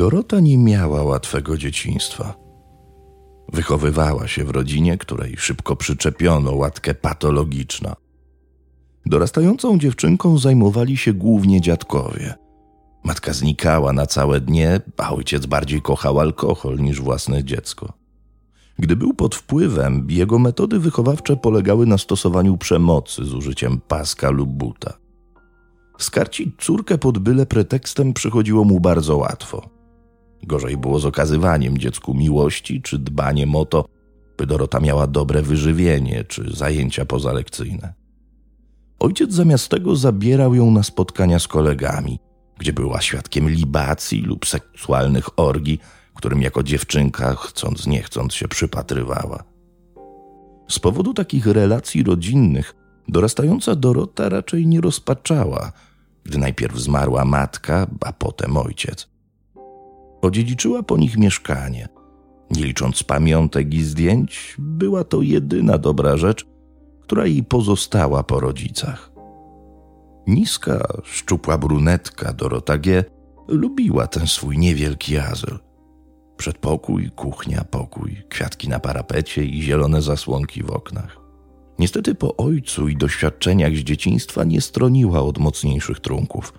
Dorota nie miała łatwego dzieciństwa. Wychowywała się w rodzinie, której szybko przyczepiono łatkę patologiczna. Dorastającą dziewczynką zajmowali się głównie dziadkowie. Matka znikała na całe dnie, a ojciec bardziej kochał alkohol niż własne dziecko. Gdy był pod wpływem, jego metody wychowawcze polegały na stosowaniu przemocy z użyciem paska lub buta. Skarcić córkę pod byle pretekstem przychodziło mu bardzo łatwo. Gorzej było z okazywaniem dziecku miłości czy dbaniem o to, by Dorota miała dobre wyżywienie czy zajęcia pozalekcyjne. Ojciec zamiast tego zabierał ją na spotkania z kolegami, gdzie była świadkiem libacji lub seksualnych orgii, którym jako dziewczynka, chcąc nie chcąc, się przypatrywała. Z powodu takich relacji rodzinnych dorastająca Dorota raczej nie rozpaczała, gdy najpierw zmarła matka, a potem ojciec. Odziedziczyła po nich mieszkanie. Nie licząc pamiątek i zdjęć, była to jedyna dobra rzecz, która jej pozostała po rodzicach. Niska, szczupła brunetka Dorota G. lubiła ten swój niewielki azyl. Przedpokój, kuchnia, pokój, kwiatki na parapecie i zielone zasłonki w oknach. Niestety po ojcu i doświadczeniach z dzieciństwa nie stroniła od mocniejszych trunków.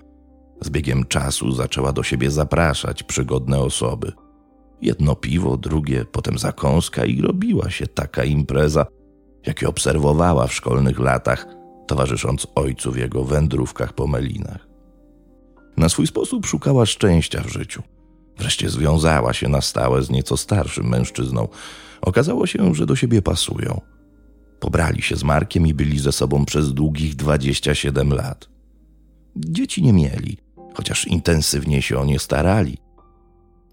Z biegiem czasu zaczęła do siebie zapraszać przygodne osoby. Jedno piwo, drugie, potem zakąska i robiła się taka impreza, jakie obserwowała w szkolnych latach, towarzysząc ojcu w jego wędrówkach po melinach. Na swój sposób szukała szczęścia w życiu. Wreszcie związała się na stałe z nieco starszym mężczyzną. Okazało się, że do siebie pasują. Pobrali się z Markiem i byli ze sobą przez długich 27 lat. Dzieci nie mieli, chociaż intensywnie się o nie starali.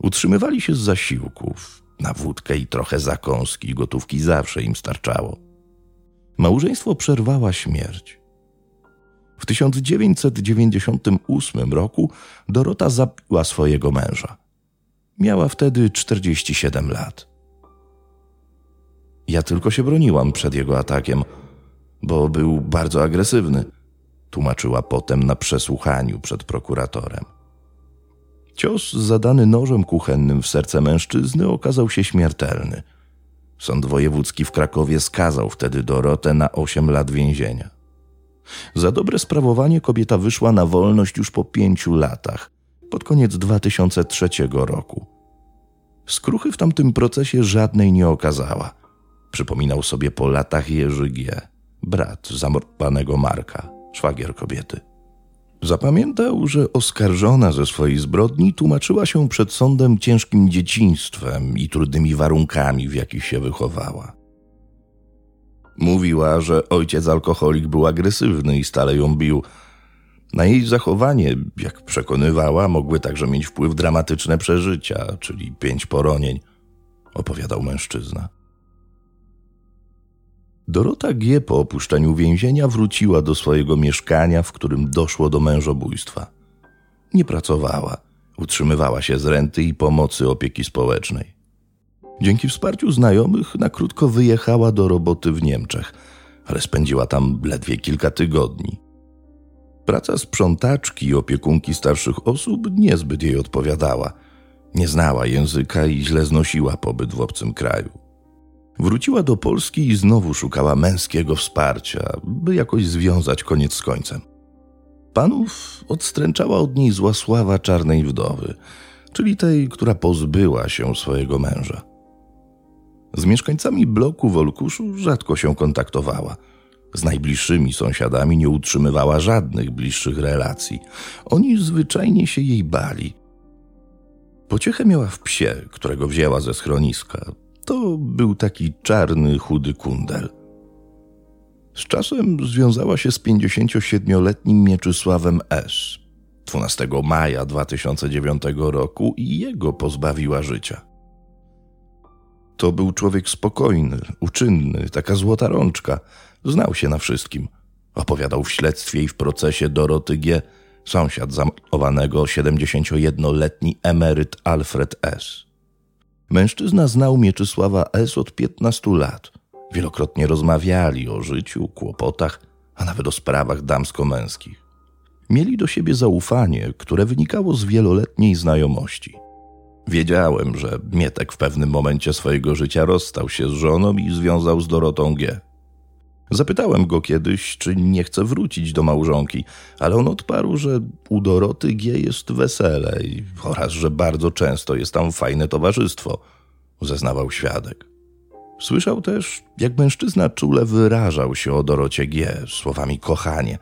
Utrzymywali się z zasiłków. Na wódkę i trochę zakąski gotówki zawsze im starczało. Małżeństwo przerwała śmierć. W 1998 roku Dorota zabiła swojego męża. Miała wtedy 47 lat. Ja tylko się broniłam przed jego atakiem, bo był bardzo agresywny, tłumaczyła potem na przesłuchaniu przed prokuratorem. Cios zadany nożem kuchennym w serce mężczyzny okazał się śmiertelny. Sąd wojewódzki w Krakowie skazał wtedy Dorotę na 8 lat więzienia. Za dobre sprawowanie kobieta wyszła na wolność już po pięciu latach, pod koniec 2003 roku. Skruchy w tamtym procesie żadnej nie okazała. Przypominał sobie po latach Jerzy G., brat zamordowanego Marka, szwagier kobiety. Zapamiętał, że oskarżona ze swojej zbrodni tłumaczyła się przed sądem ciężkim dzieciństwem i trudnymi warunkami, w jakich się wychowała. Mówiła, że ojciec alkoholik był agresywny i stale ją bił. Na jej zachowanie, jak przekonywała, mogły także mieć wpływ dramatyczne przeżycia, czyli pięć poronień, opowiadał mężczyzna. Dorota G. po opuszczeniu więzienia wróciła do swojego mieszkania, w którym doszło do mężobójstwa. Nie pracowała, utrzymywała się z renty i pomocy opieki społecznej. Dzięki wsparciu znajomych na krótko wyjechała do roboty w Niemczech, ale spędziła tam ledwie kilka tygodni. Praca sprzątaczki i opiekunki starszych osób niezbyt jej odpowiadała. Nie znała języka i źle znosiła pobyt w obcym kraju. Wróciła do Polski i znowu szukała męskiego wsparcia, by jakoś związać koniec z końcem. Panów odstręczała od niej zła sława czarnej wdowy, czyli tej, która pozbyła się swojego męża. Z mieszkańcami bloku w Olkuszu rzadko się kontaktowała. Z najbliższymi sąsiadami nie utrzymywała żadnych bliższych relacji. Oni zwyczajnie się jej bali. Pociechę miała w psie, którego wzięła ze schroniska. To był taki czarny, chudy kundel. Z czasem związała się z 57-letnim Mieczysławem S. 12 maja 2009 roku i jego pozbawiła życia. To był człowiek spokojny, uczynny, taka złota rączka. Znał się na wszystkim. Opowiadał w śledztwie i w procesie Doroty G., sąsiad zamordowanego 71-letni emeryt Alfred S. Mężczyzna znał Mieczysława S. od 15 lat. Wielokrotnie rozmawiali o życiu, kłopotach, a nawet o sprawach damsko-męskich. Mieli do siebie zaufanie, które wynikało z wieloletniej znajomości. Wiedziałem, że Mietek w pewnym momencie swojego życia rozstał się z żoną i związał z Dorotą G. Zapytałem go kiedyś, czy nie chce wrócić do małżonki, ale on odparł, że u Doroty G jest wesele oraz że bardzo często jest tam fajne towarzystwo, zeznawał świadek. Słyszał też, jak mężczyzna czule wyrażał się o Dorocie G słowami kochanie.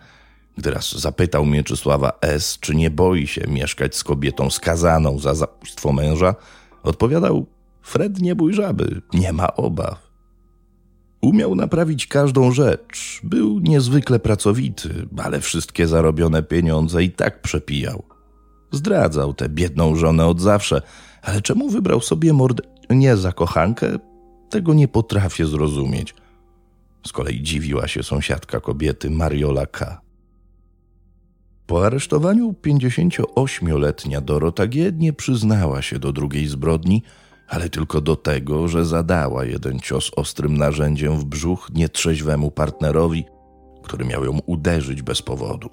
Gdy raz zapytał Mieczysława S., czy nie boi się mieszkać z kobietą skazaną za zabójstwo męża, odpowiadał: Fred, nie bój żaby, nie ma obaw. Umiał naprawić każdą rzecz, był niezwykle pracowity, ale wszystkie zarobione pieniądze i tak przepijał. Zdradzał tę biedną żonę od zawsze, ale czemu wybrał sobie mordę nie za kochankę, tego nie potrafię zrozumieć. Z kolei dziwiła się sąsiadka kobiety Mariola K. Po aresztowaniu 58-letnia Dorota G. nie przyznała się do drugiej zbrodni, ale tylko do tego, że zadała jeden cios ostrym narzędziem w brzuch nietrzeźwemu partnerowi, który miał ją uderzyć bez powodu.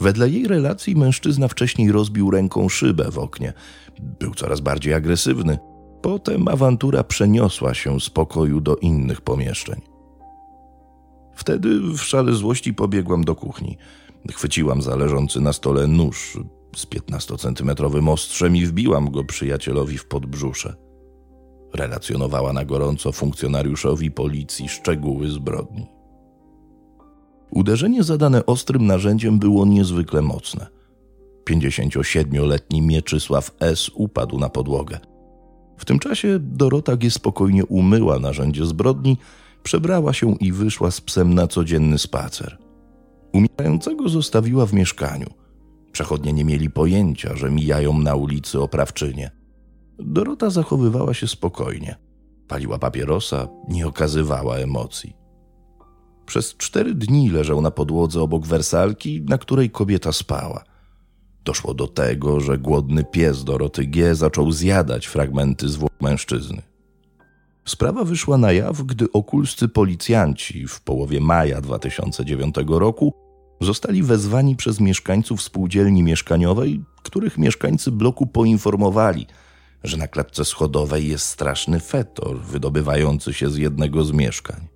Wedle jej relacji mężczyzna wcześniej rozbił ręką szybę w oknie. Był coraz bardziej agresywny. Potem awantura przeniosła się z pokoju do innych pomieszczeń. Wtedy w szale złości pobiegłam do kuchni. Chwyciłam za leżący na stole nóż z 15-centymetrowym ostrzem i wbiłam go przyjacielowi w podbrzusze. Relacjonowała na gorąco funkcjonariuszowi policji szczegóły zbrodni. Uderzenie zadane ostrym narzędziem było niezwykle mocne. 57-letni Mieczysław S. upadł na podłogę. W tym czasie Dorota G. spokojnie umyła narzędzie zbrodni, przebrała się i wyszła z psem na codzienny spacer. Umierającego zostawiła w mieszkaniu. Przechodnie nie mieli pojęcia, że mijają na ulicy oprawczynie. Dorota zachowywała się spokojnie. Paliła papierosa, nie okazywała emocji. Przez cztery dni leżał na podłodze obok wersalki, na której kobieta spała. Doszło do tego, że głodny pies Doroty G zaczął zjadać fragmenty zwłok mężczyzny. Sprawa wyszła na jaw, gdy okulscy policjanci w połowie maja 2009 roku zostali wezwani przez mieszkańców spółdzielni mieszkaniowej, których mieszkańcy bloku poinformowali, że na klatce schodowej jest straszny fetor wydobywający się z jednego z mieszkań.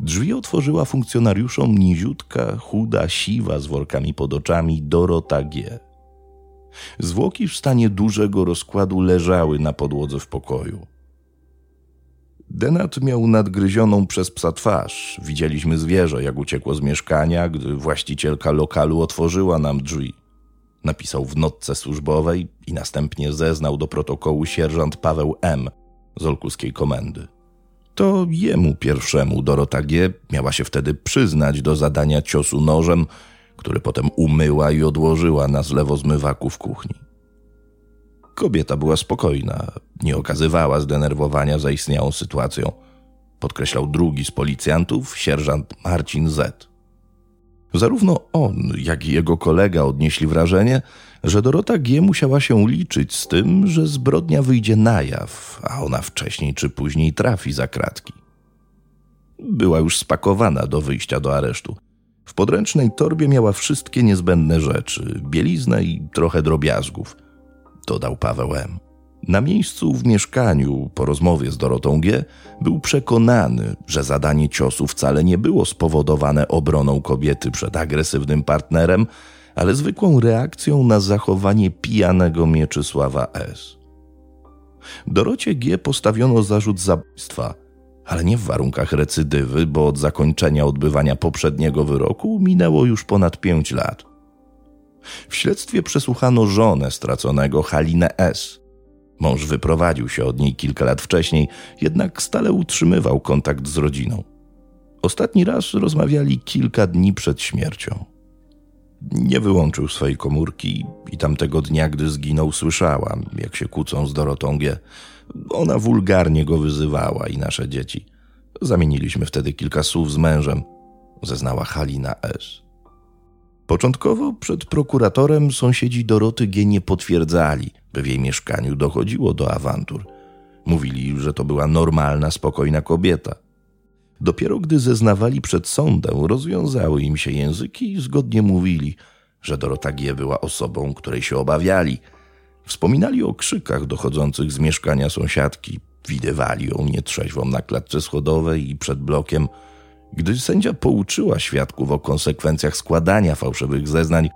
Drzwi otworzyła funkcjonariuszom niziutka, chuda, siwa z workami pod oczami Dorota G. Zwłoki w stanie dużego rozkładu leżały na podłodze w pokoju. Denat miał nadgryzioną przez psa twarz. Widzieliśmy zwierzę, jak uciekło z mieszkania, gdy właścicielka lokalu otworzyła nam drzwi. Napisał w notce służbowej i następnie zeznał do protokołu sierżant Paweł M. z Olkuskiej Komendy. To jemu pierwszemu Dorota G. miała się wtedy przyznać do zadania ciosu nożem, który potem umyła i odłożyła na zlewozmywaku w kuchni. Kobieta była spokojna, nie okazywała zdenerwowania zaistniałą sytuacją, podkreślał drugi z policjantów, sierżant Marcin Z. Zarówno on, jak i jego kolega odnieśli wrażenie, że Dorota G. musiała się liczyć z tym, że zbrodnia wyjdzie na jaw, a ona wcześniej czy później trafi za kratki. Była już spakowana do wyjścia do aresztu. W podręcznej torbie miała wszystkie niezbędne rzeczy, bieliznę i trochę drobiazgów – dodał Paweł M. Na miejscu w mieszkaniu, po rozmowie z Dorotą G., był przekonany, że zadanie ciosu wcale nie było spowodowane obroną kobiety przed agresywnym partnerem, ale zwykłą reakcją na zachowanie pijanego Mieczysława S. Dorocie G. postawiono zarzut zabójstwa, ale nie w warunkach recydywy, bo od zakończenia odbywania poprzedniego wyroku minęło już ponad pięć lat. W śledztwie przesłuchano żonę straconego Halinę S. Mąż wyprowadził się od niej kilka lat wcześniej, jednak stale utrzymywał kontakt z rodziną. Ostatni raz rozmawiali kilka dni przed śmiercią. Nie wyłączył swojej komórki i tamtego dnia, gdy zginął, słyszałam, jak się kłócą z Dorotą G. Ona wulgarnie go wyzywała i nasze dzieci. Zamieniliśmy wtedy kilka słów z mężem, zeznała Halina S. Początkowo przed prokuratorem sąsiedzi Doroty G. nie potwierdzali, by w jej mieszkaniu dochodziło do awantur. Mówili, że to była normalna, spokojna kobieta. Dopiero gdy zeznawali przed sądem, rozwiązały im się języki i zgodnie mówili, że Dorota G. była osobą, której się obawiali. Wspominali o krzykach dochodzących z mieszkania sąsiadki, widywali ją nietrzeźwą na klatce schodowej i przed blokiem. Gdy sędzia pouczyła świadków o konsekwencjach składania fałszywych zeznań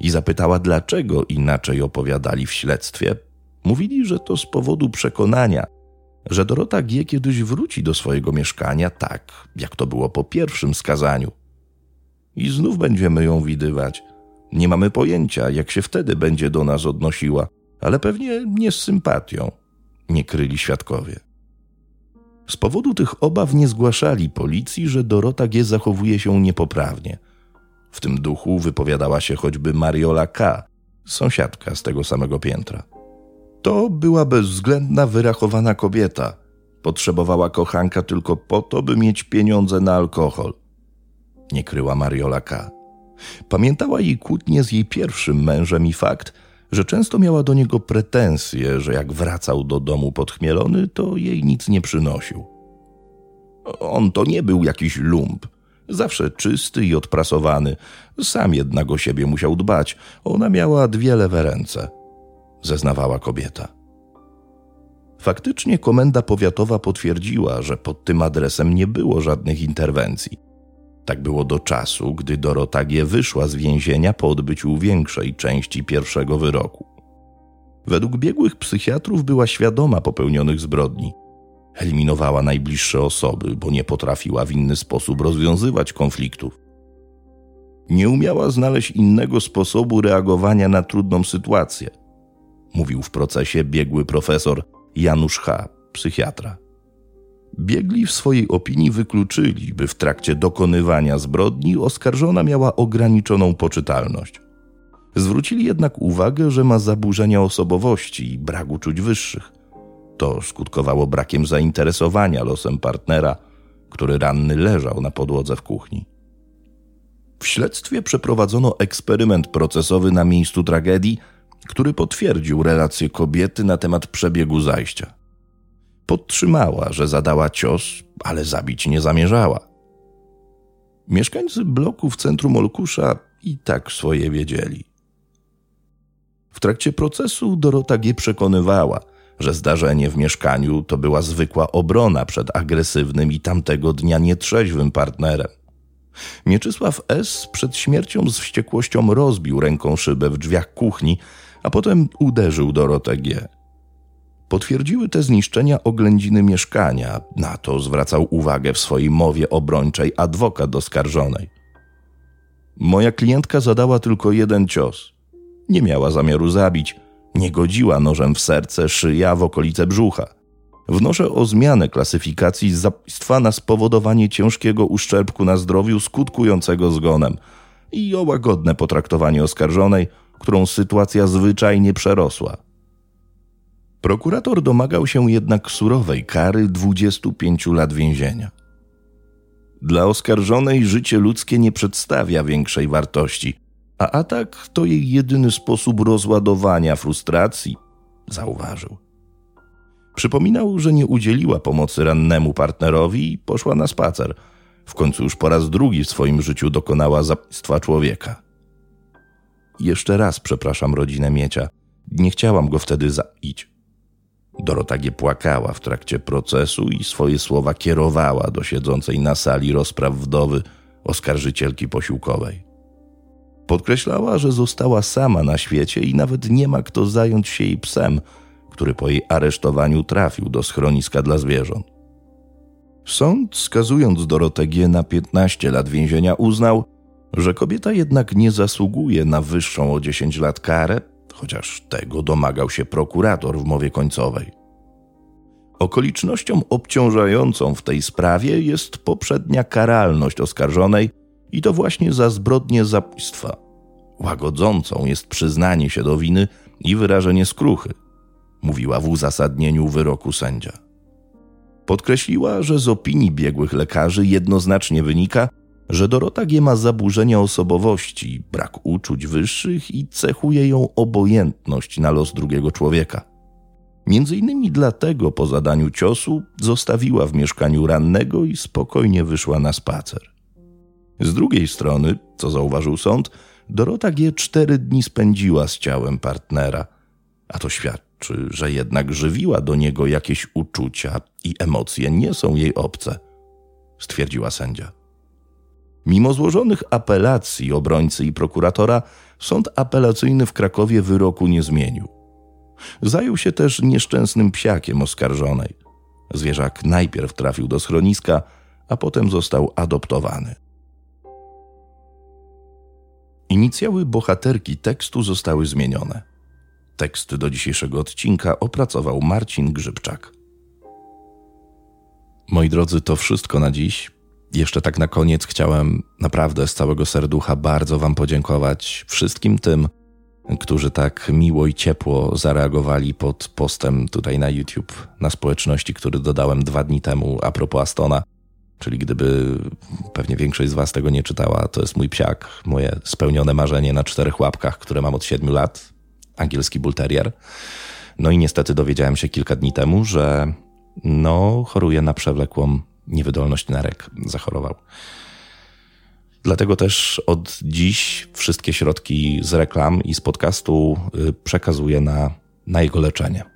i zapytała, dlaczego inaczej opowiadali w śledztwie, mówili, że to z powodu przekonania, że Dorota G. kiedyś wróci do swojego mieszkania tak, jak to było po pierwszym skazaniu. I znów będziemy ją widywać. Nie mamy pojęcia, jak się wtedy będzie do nas odnosiła, ale pewnie nie z sympatią, nie kryli świadkowie. Z powodu tych obaw nie zgłaszali policji, że Dorota G. zachowuje się niepoprawnie. W tym duchu wypowiadała się choćby Mariola K., sąsiadka z tego samego piętra. To była bezwzględna, wyrachowana kobieta. Potrzebowała kochanka tylko po to, by mieć pieniądze na alkohol. Nie kryła Mariola K. Pamiętała jej kłótnie z jej pierwszym mężem i fakt, że często miała do niego pretensje, że jak wracał do domu podchmielony, to jej nic nie przynosił. On to nie był jakiś lump. Zawsze czysty i odprasowany. Sam jednak o siebie musiał dbać. Ona miała dwie lewe ręce – zeznawała kobieta. Faktycznie komenda powiatowa potwierdziła, że pod tym adresem nie było żadnych interwencji. Tak było do czasu, gdy Dorota G. wyszła z więzienia po odbyciu większej części pierwszego wyroku. Według biegłych psychiatrów była świadoma popełnionych zbrodni. Eliminowała najbliższe osoby, bo nie potrafiła w inny sposób rozwiązywać konfliktów. Nie umiała znaleźć innego sposobu reagowania na trudną sytuację – mówił w procesie biegły profesor Janusz H., psychiatra. Biegli w swojej opinii wykluczyli, by w trakcie dokonywania zbrodni oskarżona miała ograniczoną poczytalność. Zwrócili jednak uwagę, że ma zaburzenia osobowości i brak uczuć wyższych. To skutkowało brakiem zainteresowania losem partnera, który ranny leżał na podłodze w kuchni. W śledztwie przeprowadzono eksperyment procesowy na miejscu tragedii który potwierdził relację kobiety na temat przebiegu zajścia. Podtrzymała, że zadała cios, ale zabić nie zamierzała. Mieszkańcy bloku w centrum Olkusza i tak swoje wiedzieli. W trakcie procesu Dorota G. przekonywała, że zdarzenie w mieszkaniu to była zwykła obrona przed agresywnym i tamtego dnia nietrzeźwym partnerem. Mieczysław S. przed śmiercią z wściekłością rozbił ręką szybę w drzwiach kuchni, a potem uderzył Dorotę G. Potwierdziły te zniszczenia oględziny mieszkania. Na to zwracał uwagę w swojej mowie obrończej adwokat oskarżonej. Moja klientka zadała tylko jeden cios. Nie miała zamiaru zabić, nie godziła nożem w serce, szyja, w okolice brzucha. Wnoszę o zmianę klasyfikacji zabójstwa na spowodowanie ciężkiego uszczerbku na zdrowiu skutkującego zgonem i o łagodne potraktowanie oskarżonej – którą sytuacja zwyczajnie przerosła. Prokurator domagał się jednak surowej kary 25 lat więzienia. Dla oskarżonej życie ludzkie nie przedstawia większej wartości, a atak to jej jedyny sposób rozładowania frustracji, zauważył. Przypominał, że nie udzieliła pomocy rannemu partnerowi i poszła na spacer. W końcu już po raz drugi w swoim życiu dokonała zabójstwa człowieka. Jeszcze raz przepraszam rodzinę Miecia. Nie chciałam go wtedy zabić. Dorota płakała w trakcie procesu i swoje słowa kierowała do siedzącej na sali rozpraw wdowy oskarżycielki posiłkowej. Podkreślała, że została sama na świecie i nawet nie ma kto zająć się jej psem, który po jej aresztowaniu trafił do schroniska dla zwierząt. Sąd, skazując Dorotę G. na 15 lat więzienia, uznał, że kobieta jednak nie zasługuje na wyższą o 10 lat karę, chociaż tego domagał się prokurator w mowie końcowej. Okolicznością obciążającą w tej sprawie jest poprzednia karalność oskarżonej i to właśnie za zbrodnie zabójstwa. Łagodzącą jest przyznanie się do winy i wyrażenie skruchy, mówiła w uzasadnieniu wyroku sędzia. Podkreśliła, że z opinii biegłych lekarzy jednoznacznie wynika, że Dorota G. ma zaburzenia osobowości, brak uczuć wyższych i cechuje ją obojętność na los drugiego człowieka. Między innymi dlatego po zadaniu ciosu zostawiła w mieszkaniu rannego i spokojnie wyszła na spacer. Z drugiej strony, co zauważył sąd, Dorota G. cztery dni spędziła z ciałem partnera, A to świadczy, że jednak żywiła do niego jakieś uczucia i emocje nie są jej obce, stwierdziła sędzia. Mimo złożonych apelacji obrońcy i prokuratora, sąd apelacyjny w Krakowie wyroku nie zmienił. Zajął się też nieszczęsnym psiakiem oskarżonej. Zwierzak najpierw trafił do schroniska, a potem został adoptowany. Inicjały bohaterki tekstu zostały zmienione. Tekst do dzisiejszego odcinka opracował Marcin Grzybczak. Moi drodzy, to wszystko na dziś. Jeszcze tak na koniec chciałem naprawdę z całego serducha bardzo Wam podziękować wszystkim tym, którzy tak miło i ciepło zareagowali pod postem tutaj na YouTube, na społeczności, który dodałem dwa dni temu a propos Astona. Czyli gdyby pewnie większość z Was tego nie czytała, to jest mój psiak, moje spełnione marzenie na czterech łapkach, które mam od siedmiu lat, angielski bull terrier. No i niestety dowiedziałem się kilka dni temu, że no, choruje na przewlekłą niewydolność nerek. Zachorował. Dlatego też od dziś wszystkie środki z reklam i z podcastu y, przekazuję na, na jego leczenie.